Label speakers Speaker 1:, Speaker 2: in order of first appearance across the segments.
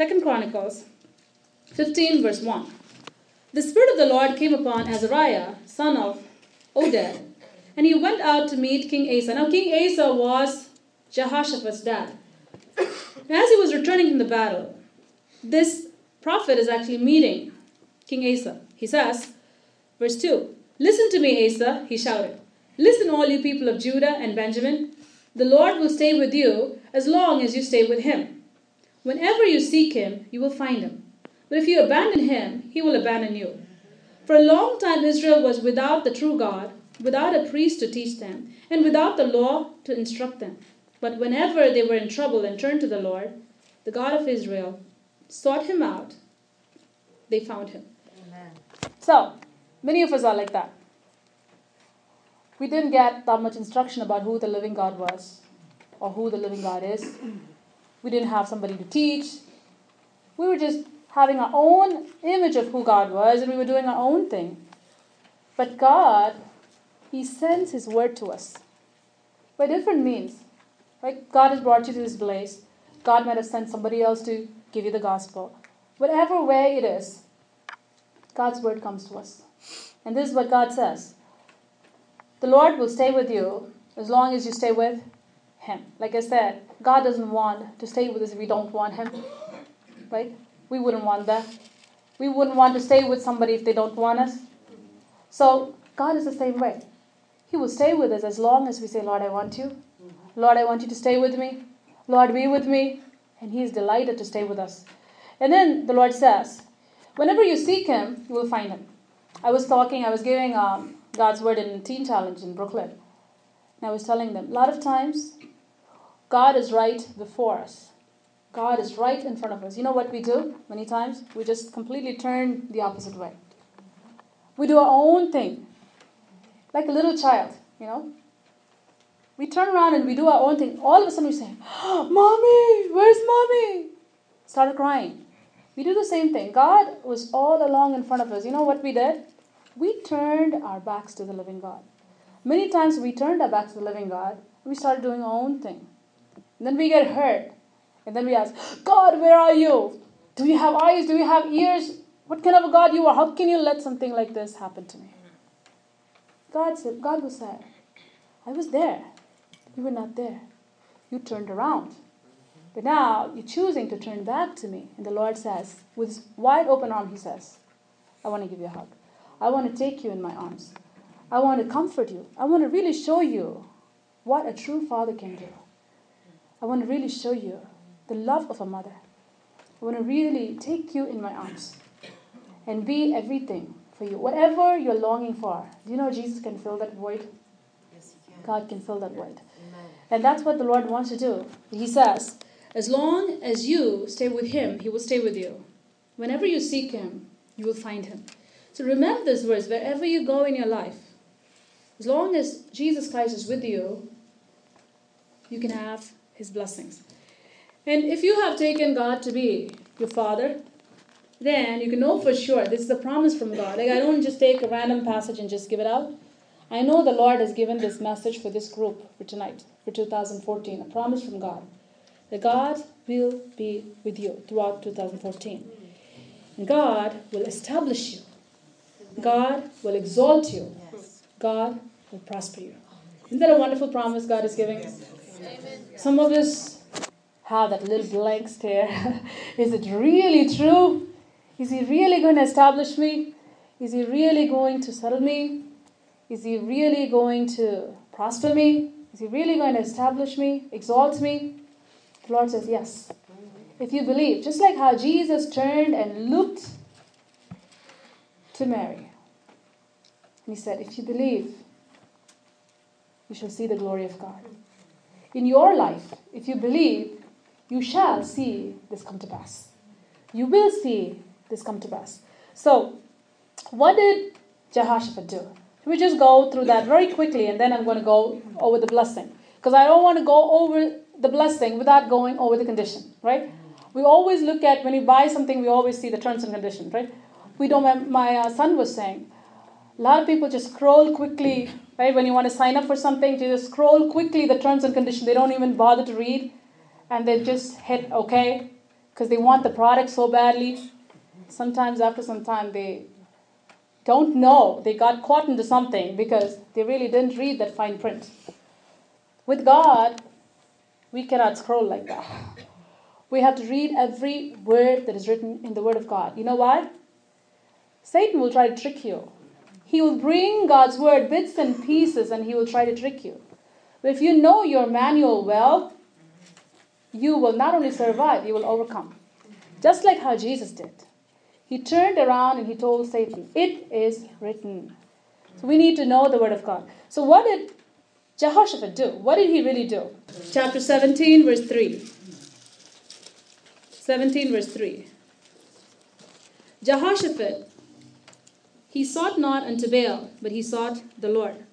Speaker 1: Second Chronicles 15, verse 1. The Spirit of the Lord came upon Azariah, son of Oded, and he went out to meet King Asa. Now, King Asa was Jehoshaphat's dad. As he was returning from the battle, this prophet is actually meeting King Asa. He says, verse 2 Listen to me, Asa, he shouted. Listen, all you people of Judah and Benjamin. The Lord will stay with you as long as you stay with him. Whenever you seek him, you will find him. But if you abandon him, he will abandon you. For a long time, Israel was without the true God, without a priest to teach them, and without the law to instruct them. But whenever they were in trouble and turned to the Lord, the God of Israel, sought him out, they found him. Amen. So, many of us are like that. We didn't get that much instruction about who the living God was or who the living God is. We didn't have somebody to teach. We were just having our own image of who God was and we were doing our own thing. But God, He sends His word to us by different means. Right? God has brought you to this place. God might have sent somebody else to give you the gospel. Whatever way it is, God's word comes to us. And this is what God says The Lord will stay with you as long as you stay with Him. Like I said, God doesn't want to stay with us if we don't want Him. Right? We wouldn't want that. We wouldn't want to stay with somebody if they don't want us. So, God is the same way. He will stay with us as long as we say, Lord, I want you. Lord, I want you to stay with me. Lord, be with me. And He is delighted to stay with us. And then the Lord says, whenever you seek Him, you will find Him. I was talking, I was giving um, God's Word in a Teen Challenge in Brooklyn. And I was telling them, a lot of times, God is right before us. God is right in front of us. You know what we do many times? We just completely turn the opposite way. We do our own thing. Like a little child, you know? We turn around and we do our own thing. All of a sudden we say, ah, Mommy, where's mommy? Started crying. We do the same thing. God was all along in front of us. You know what we did? We turned our backs to the living God. Many times we turned our backs to the living God. We started doing our own thing. And then we get hurt. And then we ask, God, where are you? Do you have eyes? Do you have ears? What kind of a God you are? How can you let something like this happen to me? God said, God was there. I was there. You were not there. You turned around. But now you're choosing to turn back to me. And the Lord says, with his wide open arm, He says, I want to give you a hug. I want to take you in my arms. I want to comfort you. I want to really show you what a true father can do. I want to really show you the love of a mother. I want to really take you in my arms and be everything for you. Whatever you're longing for, do you know Jesus can fill that void?
Speaker 2: Yes, he can.
Speaker 1: God can fill that void.
Speaker 2: Amen.
Speaker 1: And that's what the Lord wants to do. He says, as long as you stay with Him, He will stay with you. Whenever you seek Him, you will find Him. So remember this verse wherever you go in your life. As long as Jesus Christ is with you, you can have His blessings. And if you have taken God to be your Father, then you can know for sure this is a promise from God. Like I don't just take a random passage and just give it out. I know the Lord has given this message for this group for tonight, for 2014, a promise from God. That God will be with you throughout 2014. And God will establish you. God will exalt you. God will prosper you. Isn't that a wonderful promise God is giving us? Some of us have that little blank stare. is it really true? Is He really going to establish me? Is He really going to settle me? Is He really going to prosper me? Is He really going to establish me, exalt me? The Lord says, Yes. If you believe, just like how Jesus turned and looked to Mary. And he said, If you believe, you shall see the glory of God. In your life, if you believe, you shall see this come to pass. You will see this come to pass. So, what did Jehoshaphat do? Should we just go through that very quickly and then I'm going to go over the blessing? Because I don't want to go over the blessing without going over the condition, right? We always look at when you buy something, we always see the terms and conditions, right? We don't. My, uh, son was saying, a lot of people just scroll quickly, right? When you want to sign up for something, you just scroll quickly the terms and conditions. They don't even bother to read, and they just hit OK, because they want the product so badly. Sometimes, after some time, they don't know they got caught into something because they really didn't read that fine print. With God, we cannot scroll like that. We have to read every word that is written in the Word of God. You know why? Satan will try to trick you. He will bring God's Word bits and pieces and he will try to trick you. But if you know your manual well, you will not only survive, you will overcome. Just like how Jesus did. He turned around and he told Satan, It is written. So we need to know the word of God. So what did Jehoshaphat do? What did he really do? Chapter 17, verse 3. 17, verse 3. Jehoshaphat, he sought not unto Baal, but he sought the Lord.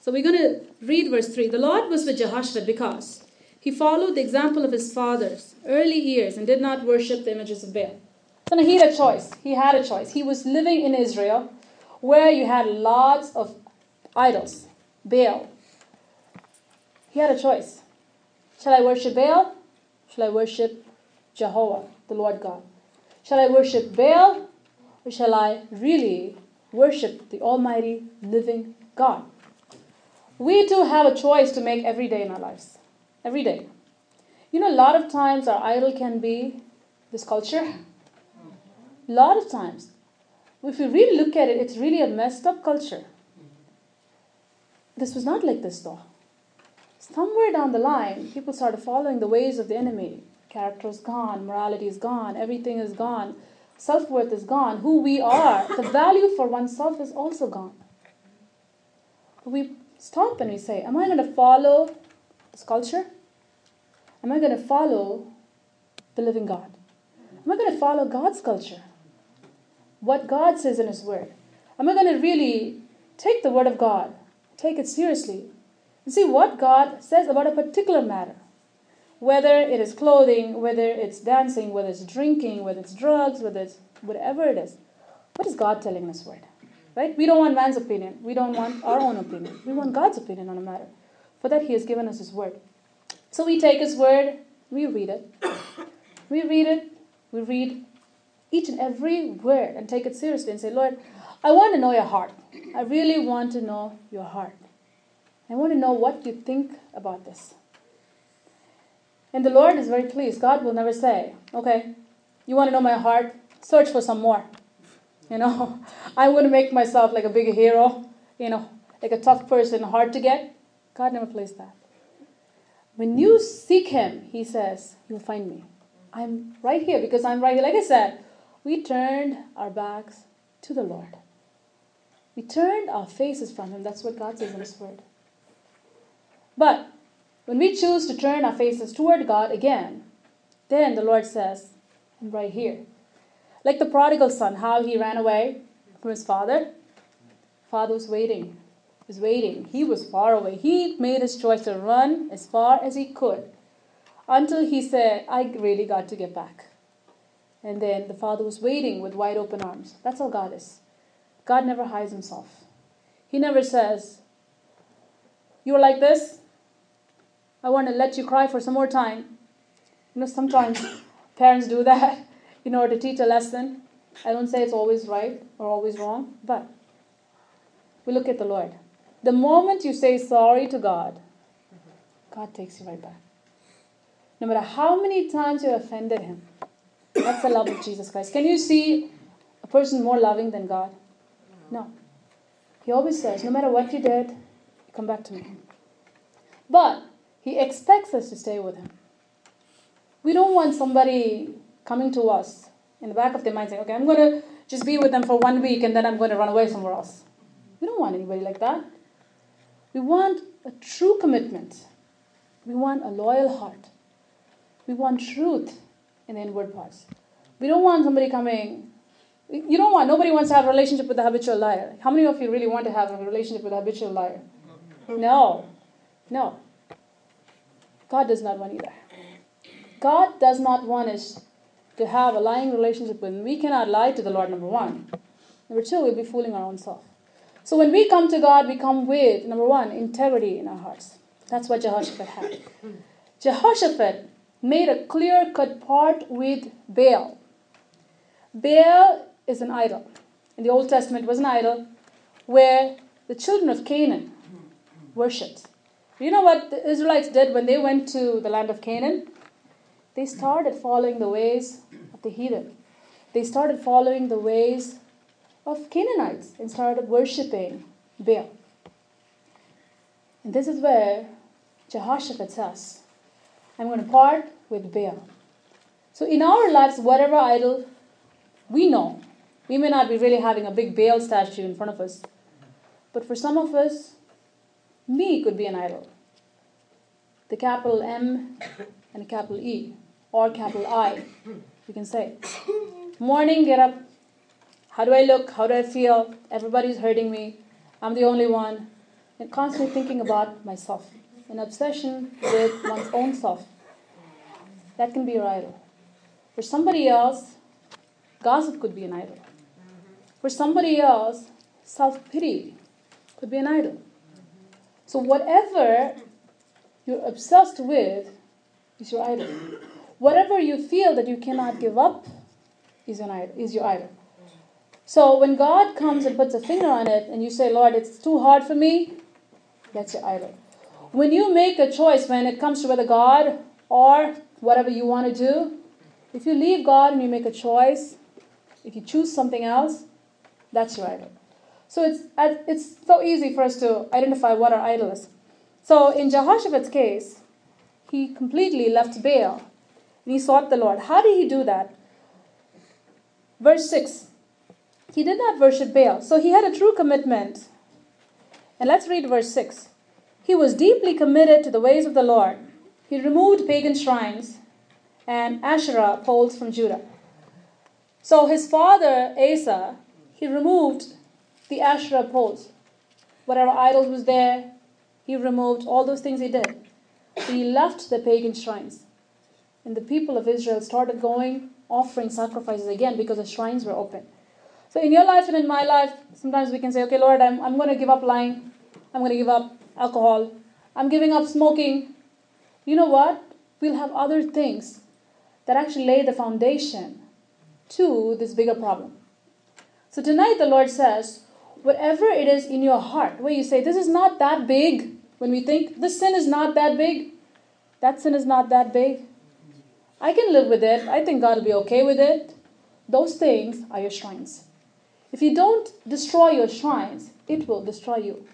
Speaker 1: So we're going to read verse 3. The Lord was with Jehoshaphat because he followed the example of his fathers, early years, and did not worship the images of Baal. So now he had a choice. He had a choice. He was living in Israel where you had lots of idols, Baal. He had a choice. Shall I worship Baal? Shall I worship Jehovah, the Lord God? Shall I worship Baal? Or shall I really worship the Almighty living God? We too have a choice to make every day in our lives. Every day. You know, a lot of times our idol can be this culture. A lot of times. If you really look at it, it's really a messed up culture. This was not like this though. Somewhere down the line, people started following the ways of the enemy. Character is gone, morality is gone, everything is gone, self worth is gone, who we are, the value for oneself is also gone. We stop and we say, Am I going to follow this culture? Am I going to follow the living God? Am I going to follow God's culture? What God says in His Word? Am I going to really take the Word of God, take it seriously, and see what God says about a particular matter? Whether it is clothing, whether it's dancing, whether it's drinking, whether it's drugs, whether it's whatever it is. What is God telling in His Word? Right? We don't want man's opinion. We don't want our own opinion. We want God's opinion on a matter. For that, He has given us His word. So we take His word, we read it. We read it, we read each and every word and take it seriously and say, Lord, I want to know your heart. I really want to know your heart. I want to know what you think about this. And the Lord is very pleased. God will never say, okay, you want to know my heart? Search for some more. You know, I'm going to make myself like a big hero, you know, like a tough person, hard to get. God never plays that. When you seek Him, He says, You'll find me. I'm right here because I'm right here. Like I said, we turned our backs to the Lord. We turned our faces from Him. That's what God says in His Word. But when we choose to turn our faces toward God again, then the Lord says, right here. Like the prodigal son, how he ran away from his father. Father was waiting, was waiting. He was far away. He made his choice to run as far as he could until he said, I really got to get back. And then the father was waiting with wide open arms. That's how God is. God never hides himself. He never says, You are like this. I want to let you cry for some more time. You know, sometimes parents do that in order to teach a lesson. I don't say it's always right or always wrong, but we look at the Lord. The moment you say sorry to God, God takes you right back. No matter how many times you offended Him, that's the love of Jesus Christ. Can you see a person more loving than God? No. He always says, no matter what you did, come back to me. But He expects us to stay with Him. We don't want somebody coming to us in the back of their mind saying, okay, I'm going to just be with them for one week and then I'm going to run away somewhere else. We don't want anybody like that. We want a true commitment. We want a loyal heart. We want truth in the inward parts. We don't want somebody coming. You don't want, nobody wants to have a relationship with a habitual liar. How many of you really want to have a relationship with a habitual liar? No. No. God does not want either. God does not want us to have a lying relationship with Him. We cannot lie to the Lord, number one. Number two, we'll be fooling our own self. So when we come to God, we come with, number one, integrity in our hearts. That's what Jehoshaphat had. Jehoshaphat made a clear cut part with Baal. Baal is an idol. In the Old Testament, was an idol where the children of Canaan worshipped. You know what the Israelites did when they went to the land of Canaan? They started following the ways of the heathen. They started following the ways of Canaanites and started worshipping Baal. And this is where Jehoshaphat says, I'm going to part with Baal. So in our lives, whatever idol we know, we may not be really having a big Baal statue in front of us, but for some of us, me could be an idol. The capital M and a capital E, or capital I, you can say. Morning, get up. How do I look? How do I feel? Everybody's hurting me. I'm the only one. And constantly thinking about myself. An obsession with one's own self. That can be your idol. For somebody else, gossip could be an idol. For somebody else, self pity could be an idol. So, whatever you're obsessed with is your idol. Whatever you feel that you cannot give up is, an idol, is your idol. So, when God comes and puts a finger on it and you say, Lord, it's too hard for me, that's your idol. When you make a choice when it comes to whether God or whatever you want to do, if you leave God and you make a choice, if you choose something else, that's your idol. So it's, it's so easy for us to identify what our idol is. So in Jehoshaphat's case, he completely left Baal and he sought the Lord. How did he do that? Verse 6 He did not worship Baal, so he had a true commitment. And let's read verse 6. He was deeply committed to the ways of the Lord. He removed pagan shrines and Asherah poles from Judah. So his father Asa, he removed the Asherah poles. Whatever idols was there, he removed all those things he did. He left the pagan shrines. And the people of Israel started going, offering sacrifices again because the shrines were open. So in your life and in my life, sometimes we can say, okay, Lord, I'm, I'm going to give up lying. I'm going to give up alcohol. I'm giving up smoking. You know what? We'll have other things that actually lay the foundation to this bigger problem. So tonight the Lord says, whatever it is in your heart, where you say, This is not that big, when we think this sin is not that big, that sin is not that big. I can live with it. I think God will be okay with it. Those things are your shrines. If you don't destroy your shrines, it will destroy you.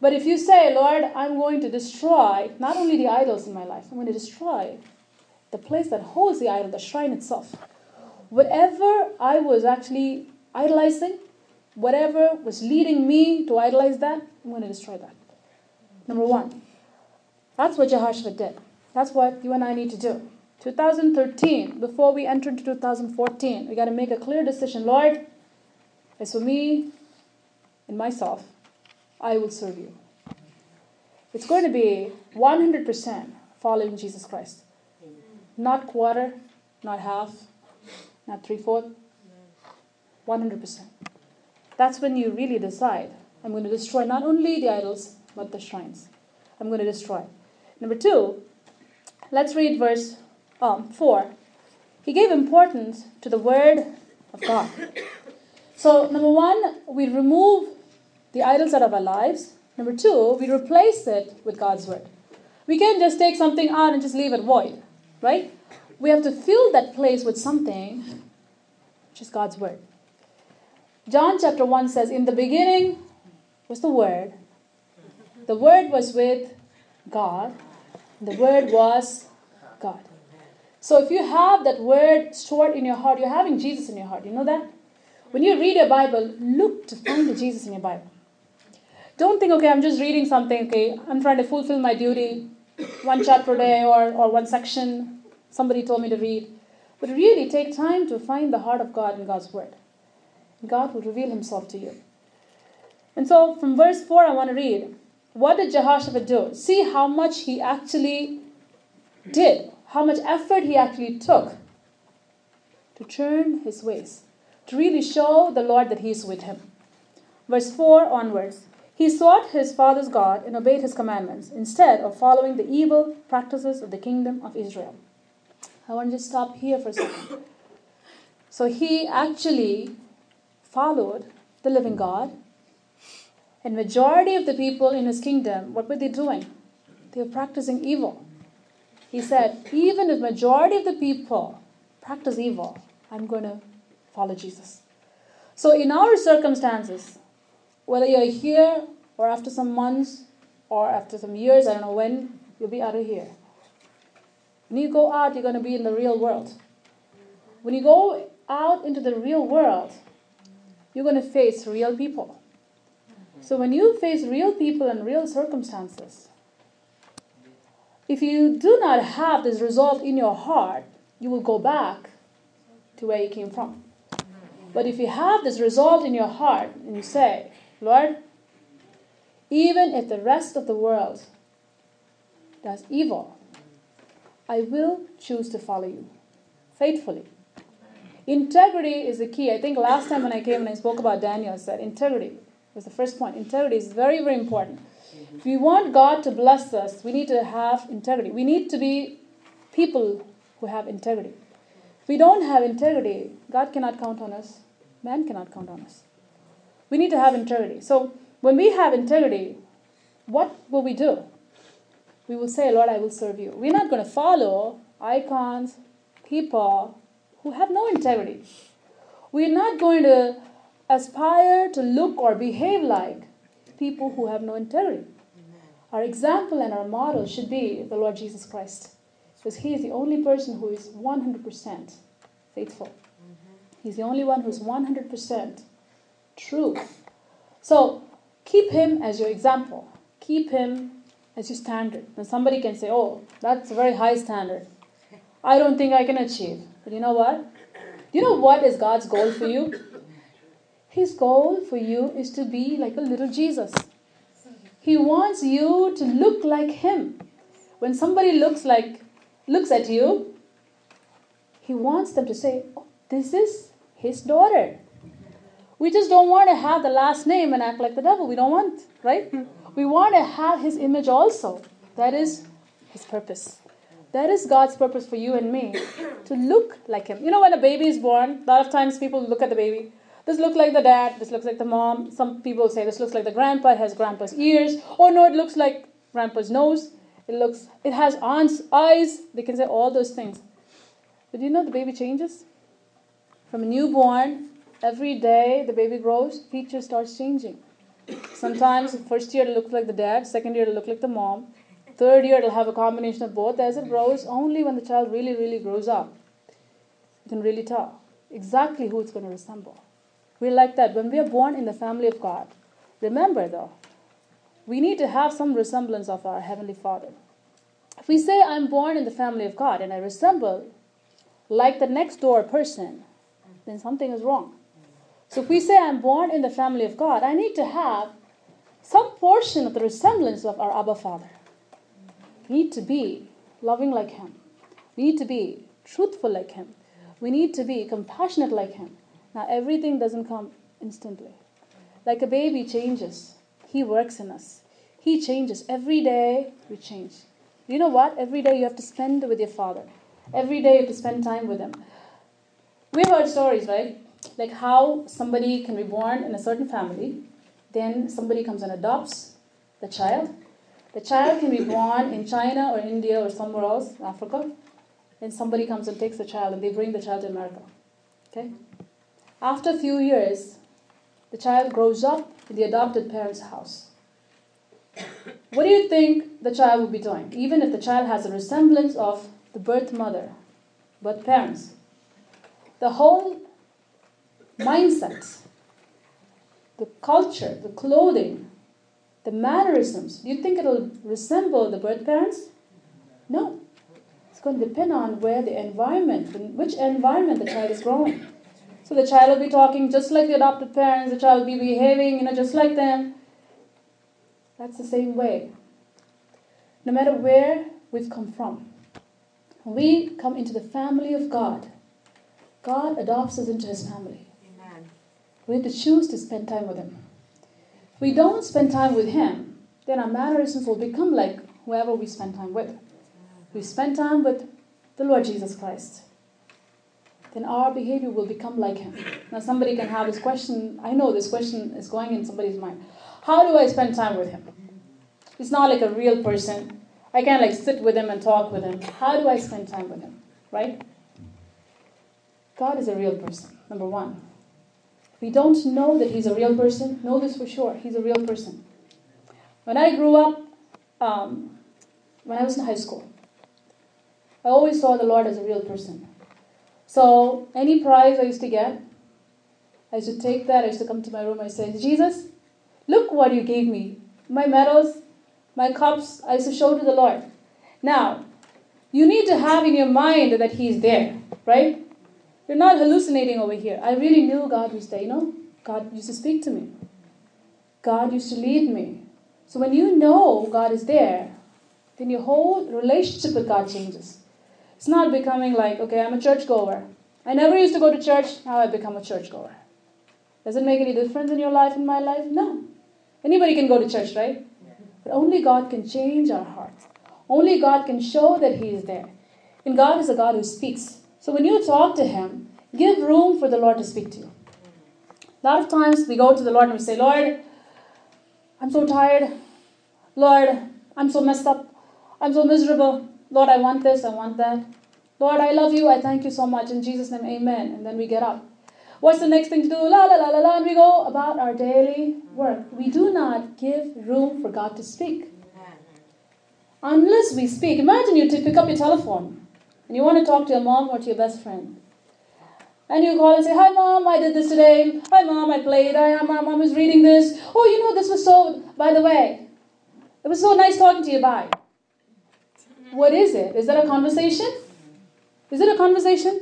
Speaker 1: But if you say, Lord, I'm going to destroy not only the idols in my life, I'm going to destroy the place that holds the idol, the shrine itself. Whatever I was actually idolizing, whatever was leading me to idolize that, I'm going to destroy that. Number one. That's what Jehoshaphat did. That's what you and I need to do. 2013, before we enter into 2014, we got to make a clear decision. Lord, as for me and myself, I will serve you. It's going to be 100% following Jesus Christ. Not quarter, not half, not three fourths, 100%. That's when you really decide I'm going to destroy not only the idols, but the shrines. I'm going to destroy. Number two, let's read verse um, 4. He gave importance to the word of God. So, number one, we remove the idols out of our lives. Number two, we replace it with God's word. We can't just take something out and just leave it void, right? We have to fill that place with something, which is God's word. John chapter 1 says, In the beginning was the Word. The Word was with God. The Word was God. So if you have that Word stored in your heart, you're having Jesus in your heart. You know that? When you read your Bible, look to find the Jesus in your Bible. Don't think, okay, I'm just reading something, okay, I'm trying to fulfill my duty, one chapter a day or, or one section somebody told me to read. But really take time to find the heart of God in God's Word. God will reveal himself to you. And so from verse 4, I want to read what did Jehoshaphat do? See how much he actually did, how much effort he actually took to turn his ways, to really show the Lord that he is with him. Verse 4 onwards. He sought his father's God and obeyed his commandments instead of following the evil practices of the kingdom of Israel. I want to just stop here for a second. So he actually followed the living God. And majority of the people in his kingdom, what were they doing? They were practicing evil. He said, even if majority of the people practice evil, I'm going to follow Jesus. So in our circumstances, whether you're here or after some months or after some years, I don't know when, you'll be out of here. When you go out, you're going to be in the real world. When you go out into the real world, you're going to face real people. So when you face real people and real circumstances, if you do not have this resolve in your heart, you will go back to where you came from. But if you have this resolve in your heart and you say, Lord, even if the rest of the world does evil, I will choose to follow you faithfully. Integrity is the key. I think last time when I came and I spoke about Daniel, I said integrity was the first point. Integrity is very, very important. If we want God to bless us, we need to have integrity. We need to be people who have integrity. If we don't have integrity, God cannot count on us, man cannot count on us. We need to have integrity. So when we have integrity, what will we do? We will say, Lord, I will serve you. We're not going to follow icons, people who have no integrity. We're not going to aspire to look or behave like people who have no integrity. Our example and our model should be the Lord Jesus Christ, because He is the only person who is 100% faithful. Mm-hmm. He's the only one who's 100% true. So keep Him as your example, keep Him as your standard. And somebody can say, Oh, that's a very high standard. I don't think I can achieve. But you know what? Do you know what is God's goal for you? His goal for you is to be like a little Jesus. He wants you to look like him. When somebody looks like looks at you, he wants them to say, oh, "This is his daughter." We just don't want to have the last name and act like the devil. We don't want, right? Hmm. We want to have his image also. That is his purpose. That is God's purpose for you and me to look like Him. You know, when a baby is born, a lot of times people look at the baby. This looks like the dad, this looks like the mom. Some people say this looks like the grandpa, it has grandpa's ears. Oh no, it looks like grandpa's nose. It looks it has aunt's eyes. They can say all those things. But do you know the baby changes? From a newborn, every day the baby grows, features starts changing. Sometimes first year it looks like the dad, second year it look like the mom, Third year, it'll have a combination of both. As it grows, only when the child really, really grows up, you can really tell exactly who it's going to resemble. We're like that. When we are born in the family of God, remember though, we need to have some resemblance of our Heavenly Father. If we say, I'm born in the family of God and I resemble like the next door person, then something is wrong. So if we say, I'm born in the family of God, I need to have some portion of the resemblance of our Abba Father need to be loving like Him. We need to be truthful like Him. We need to be compassionate like Him. Now, everything doesn't come instantly. Like a baby changes, He works in us. He changes. Every day we change. You know what? Every day you have to spend with your Father. Every day you have to spend time with Him. We've heard stories, right? Like how somebody can be born in a certain family, then somebody comes and adopts the child, the child can be born in China or India or somewhere else, Africa, and somebody comes and takes the child and they bring the child to America. Okay? After a few years, the child grows up in the adopted parent's house. What do you think the child will be doing? Even if the child has a resemblance of the birth mother, but parents, the whole mindset, the culture, the clothing, the mannerisms, do you think it'll resemble the birth parents? No. It's going to depend on where the environment, in which environment the child is growing. So the child will be talking just like the adopted parents, the child will be behaving, you know, just like them. That's the same way. No matter where we've come from, when we come into the family of God, God adopts us into his family. Amen. We have to choose to spend time with him. We don't spend time with Him, then our mannerisms will become like whoever we spend time with. We spend time with the Lord Jesus Christ. Then our behavior will become like Him. Now, somebody can have this question. I know this question is going in somebody's mind. How do I spend time with Him? He's not like a real person. I can't like sit with Him and talk with Him. How do I spend time with Him? Right? God is a real person, number one. We don't know that He's a real person. Know this for sure. He's a real person. When I grew up, um, when I was in high school, I always saw the Lord as a real person. So any prize I used to get, I used to take that, I used to come to my room, I say, Jesus, look what you gave me. My medals, my cups, I used to show to the Lord. Now, you need to have in your mind that He's there, right? You're not hallucinating over here. I really knew God was there, you know? God used to speak to me. God used to lead me. So when you know God is there, then your whole relationship with God changes. It's not becoming like, okay, I'm a churchgoer. I never used to go to church, now I become a churchgoer. Does it make any difference in your life in my life? No. Anybody can go to church, right? But only God can change our hearts. Only God can show that He is there. And God is a God who speaks. So when you talk to Him, give room for the Lord to speak to you. A lot of times we go to the Lord and we say, Lord, I'm so tired. Lord, I'm so messed up. I'm so miserable. Lord, I want this, I want that. Lord, I love you, I thank you so much. In Jesus' name, amen. And then we get up. What's the next thing to do? La la la la la, and we go about our daily work. We do not give room for God to speak. Unless we speak. Imagine you pick up your telephone and you want to talk to your mom or to your best friend. And you call and say, Hi mom, I did this today. Hi mom, I played. Hi my mom is reading this. Oh, you know, this was so, by the way, it was so nice talking to you. Bye. What is it? Is that a conversation? Is it a conversation?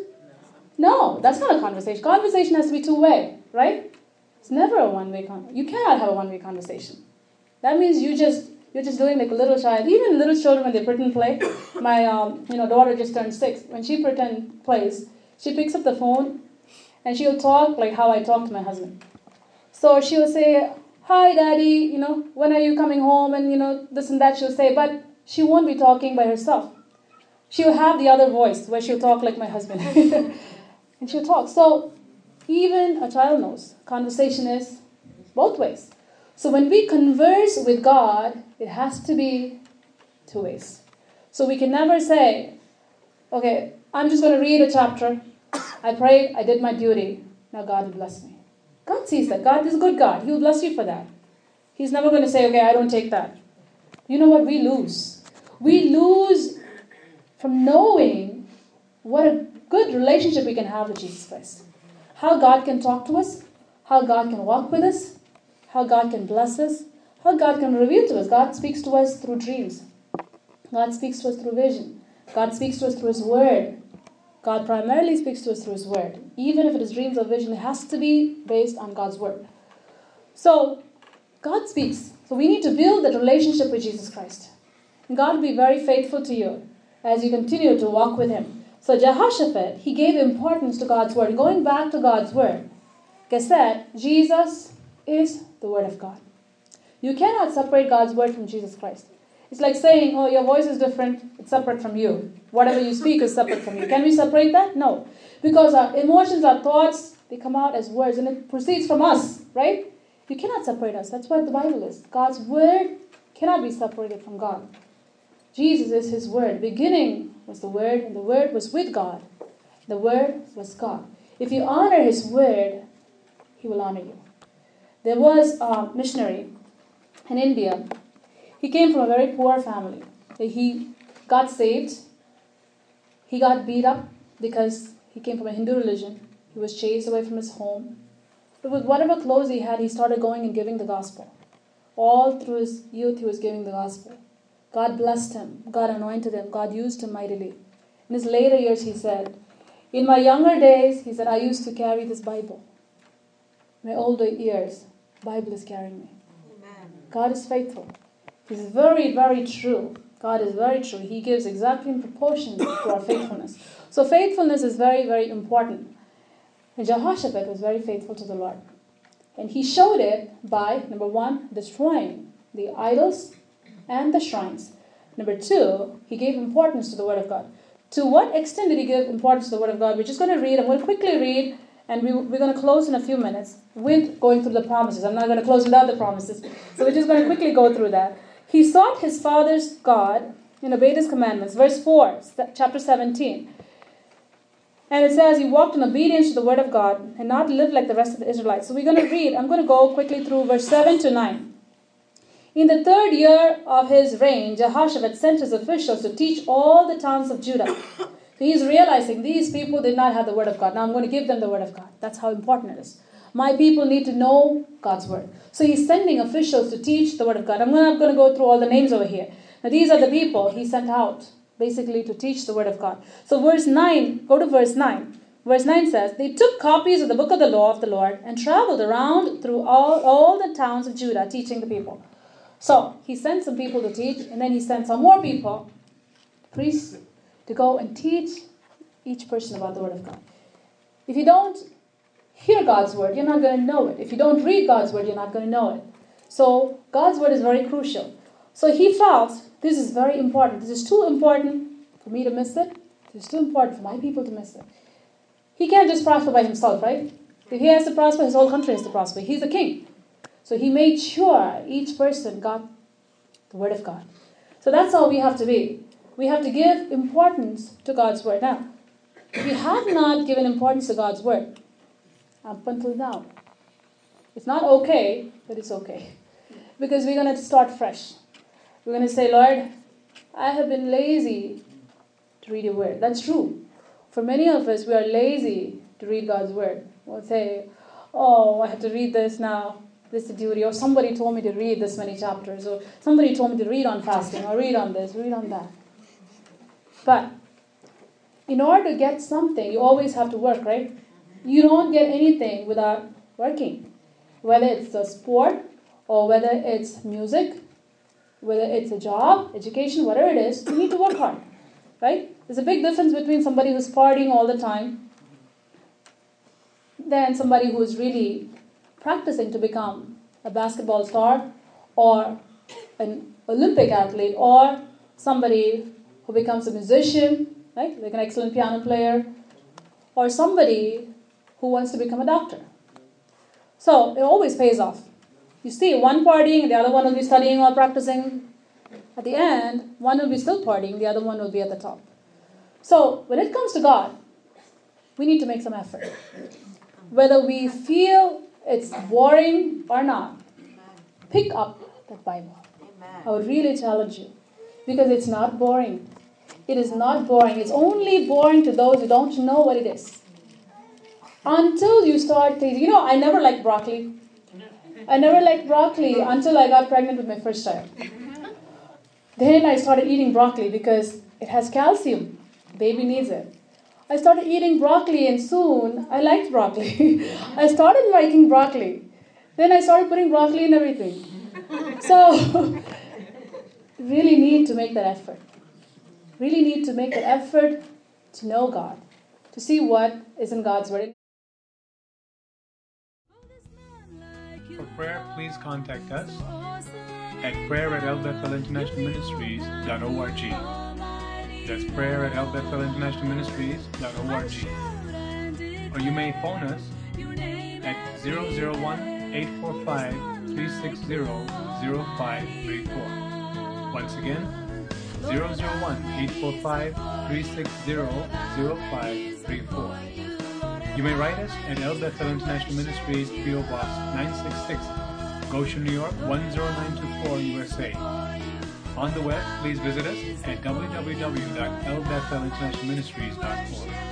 Speaker 1: No, that's not a conversation. Conversation has to be two way, right? It's never a one way con. You cannot have a one way conversation. That means you just you're just doing like a little child. Even little children when they pretend play. My um, you know daughter just turned six. When she pretend plays, she picks up the phone and she'll talk like how I talk to my husband. So she'll say, "Hi, daddy. You know when are you coming home?" And you know this and that. She'll say, but she won't be talking by herself. She'll have the other voice where she'll talk like my husband. and she'll talk. So even a child knows conversation is both ways. So when we converse with God, it has to be two ways. So we can never say, okay, I'm just going to read a chapter. I prayed, I did my duty. Now God will bless me. God sees that. God is a good God. He will bless you for that. He's never going to say, okay, I don't take that. You know what? We lose we lose from knowing what a good relationship we can have with Jesus Christ. How God can talk to us, how God can walk with us, how God can bless us, how God can reveal to us. God speaks to us through dreams. God speaks to us through vision. God speaks to us through His Word. God primarily speaks to us through His Word. Even if it is dreams or vision, it has to be based on God's Word. So, God speaks. So, we need to build that relationship with Jesus Christ. God will be very faithful to you as you continue to walk with Him. So Jehoshaphat, he gave importance to God's word. Going back to God's word, like said, Jesus is the word of God. You cannot separate God's word from Jesus Christ. It's like saying, oh, your voice is different, it's separate from you. Whatever you speak is separate from you. Can we separate that? No. Because our emotions, our thoughts, they come out as words and it proceeds from us, right? You cannot separate us. That's what the Bible is. God's word cannot be separated from God. Jesus is His Word. Beginning was the Word, and the Word was with God. The Word was God. If you honor His Word, He will honor you. There was a missionary in India. He came from a very poor family. He got saved. He got beat up because he came from a Hindu religion. He was chased away from his home. But with whatever clothes he had, he started going and giving the gospel. All through his youth, he was giving the gospel. God blessed him, God anointed him, God used him mightily. In his later years, he said, In my younger days, he said, I used to carry this Bible. My older years, Bible is carrying me. Amen. God is faithful. He's very, very true. God is very true. He gives exactly in proportion to our faithfulness. So faithfulness is very, very important. And Jehoshaphat was very faithful to the Lord. And he showed it by, number one, destroying the idols and the shrines. Number two, he gave importance to the Word of God. To what extent did he give importance to the Word of God? We're just going to read. I'm going to quickly read, and we, we're going to close in a few minutes with going through the promises. I'm not going to close without the promises. So we're just going to quickly go through that. He sought his father's God and obeyed his commandments. Verse 4, chapter 17. And it says he walked in obedience to the word of God and not lived like the rest of the Israelites. So we're going to read, I'm going to go quickly through verse 7 to 9. In the third year of his reign, Jehoshaphat sent his officials to teach all the towns of Judah. He's realizing these people did not have the word of God. Now I'm going to give them the word of God. That's how important it is. My people need to know God's word. So he's sending officials to teach the word of God. I'm not going to go through all the names over here. Now these are the people he sent out basically to teach the word of God. So verse 9, go to verse 9. Verse 9 says, They took copies of the book of the law of the Lord and traveled around through all, all the towns of Judah teaching the people. So he sent some people to teach, and then he sent some more people, priests, to go and teach each person about the word of God. If you don't hear God's word, you're not going to know it. If you don't read God's word, you're not going to know it. So God's word is very crucial. So he felt this is very important. This is too important for me to miss it. This is too important for my people to miss it. He can't just prosper by himself, right? If he has to prosper, his whole country has to prosper. He's the king. So he made sure each person got the word of God. So that's how we have to be. We have to give importance to God's word. Now, We have not given importance to God's word up until now, it's not okay, but it's okay. Because we're going to start fresh. We're going to say, Lord, I have been lazy to read your word. That's true. For many of us, we are lazy to read God's word. We'll say, Oh, I have to read this now. This is a duty. Or somebody told me to read this many chapters. Or somebody told me to read on fasting. Or read on this, read on that. But in order to get something, you always have to work, right? You don't get anything without working. Whether it's a sport, or whether it's music, whether it's a job, education, whatever it is, you need to work hard, right? There's a big difference between somebody who's partying all the time than somebody who is really practicing to become a basketball star or an Olympic athlete or somebody who becomes a musician, right? Like an excellent piano player, or somebody who wants to become a doctor. So it always pays off. You see, one partying, the other one will be studying or practicing. At the end, one will be still partying, the other one will be at the top. So, when it comes to God, we need to make some effort. Whether we feel it's boring or not, pick up that Bible. I would really challenge you because it's not boring. It is not boring. It's only boring to those who don't know what it is. Until you start you know, I never liked broccoli. I never liked broccoli until I got pregnant with my first child. Then I started eating broccoli because it has calcium. Baby needs it. I started eating broccoli and soon I liked broccoli. I started liking broccoli. Then I started putting broccoli in everything. So, really need to make that effort. Really need to make that effort to know God, to see what is in God's Word.
Speaker 2: For prayer, please contact us at prayer at elbethelinternationalministries.org. That's prayer at elbethelinternationalministries.org. Or you may phone us at 001 845 360 0534. Once again, 001 845 360 0534. You may write us at El International Ministries, P.O. Box 966, Goshen, New York 10924, USA. On the web, please visit us at www.elbethelinternationalministries.org.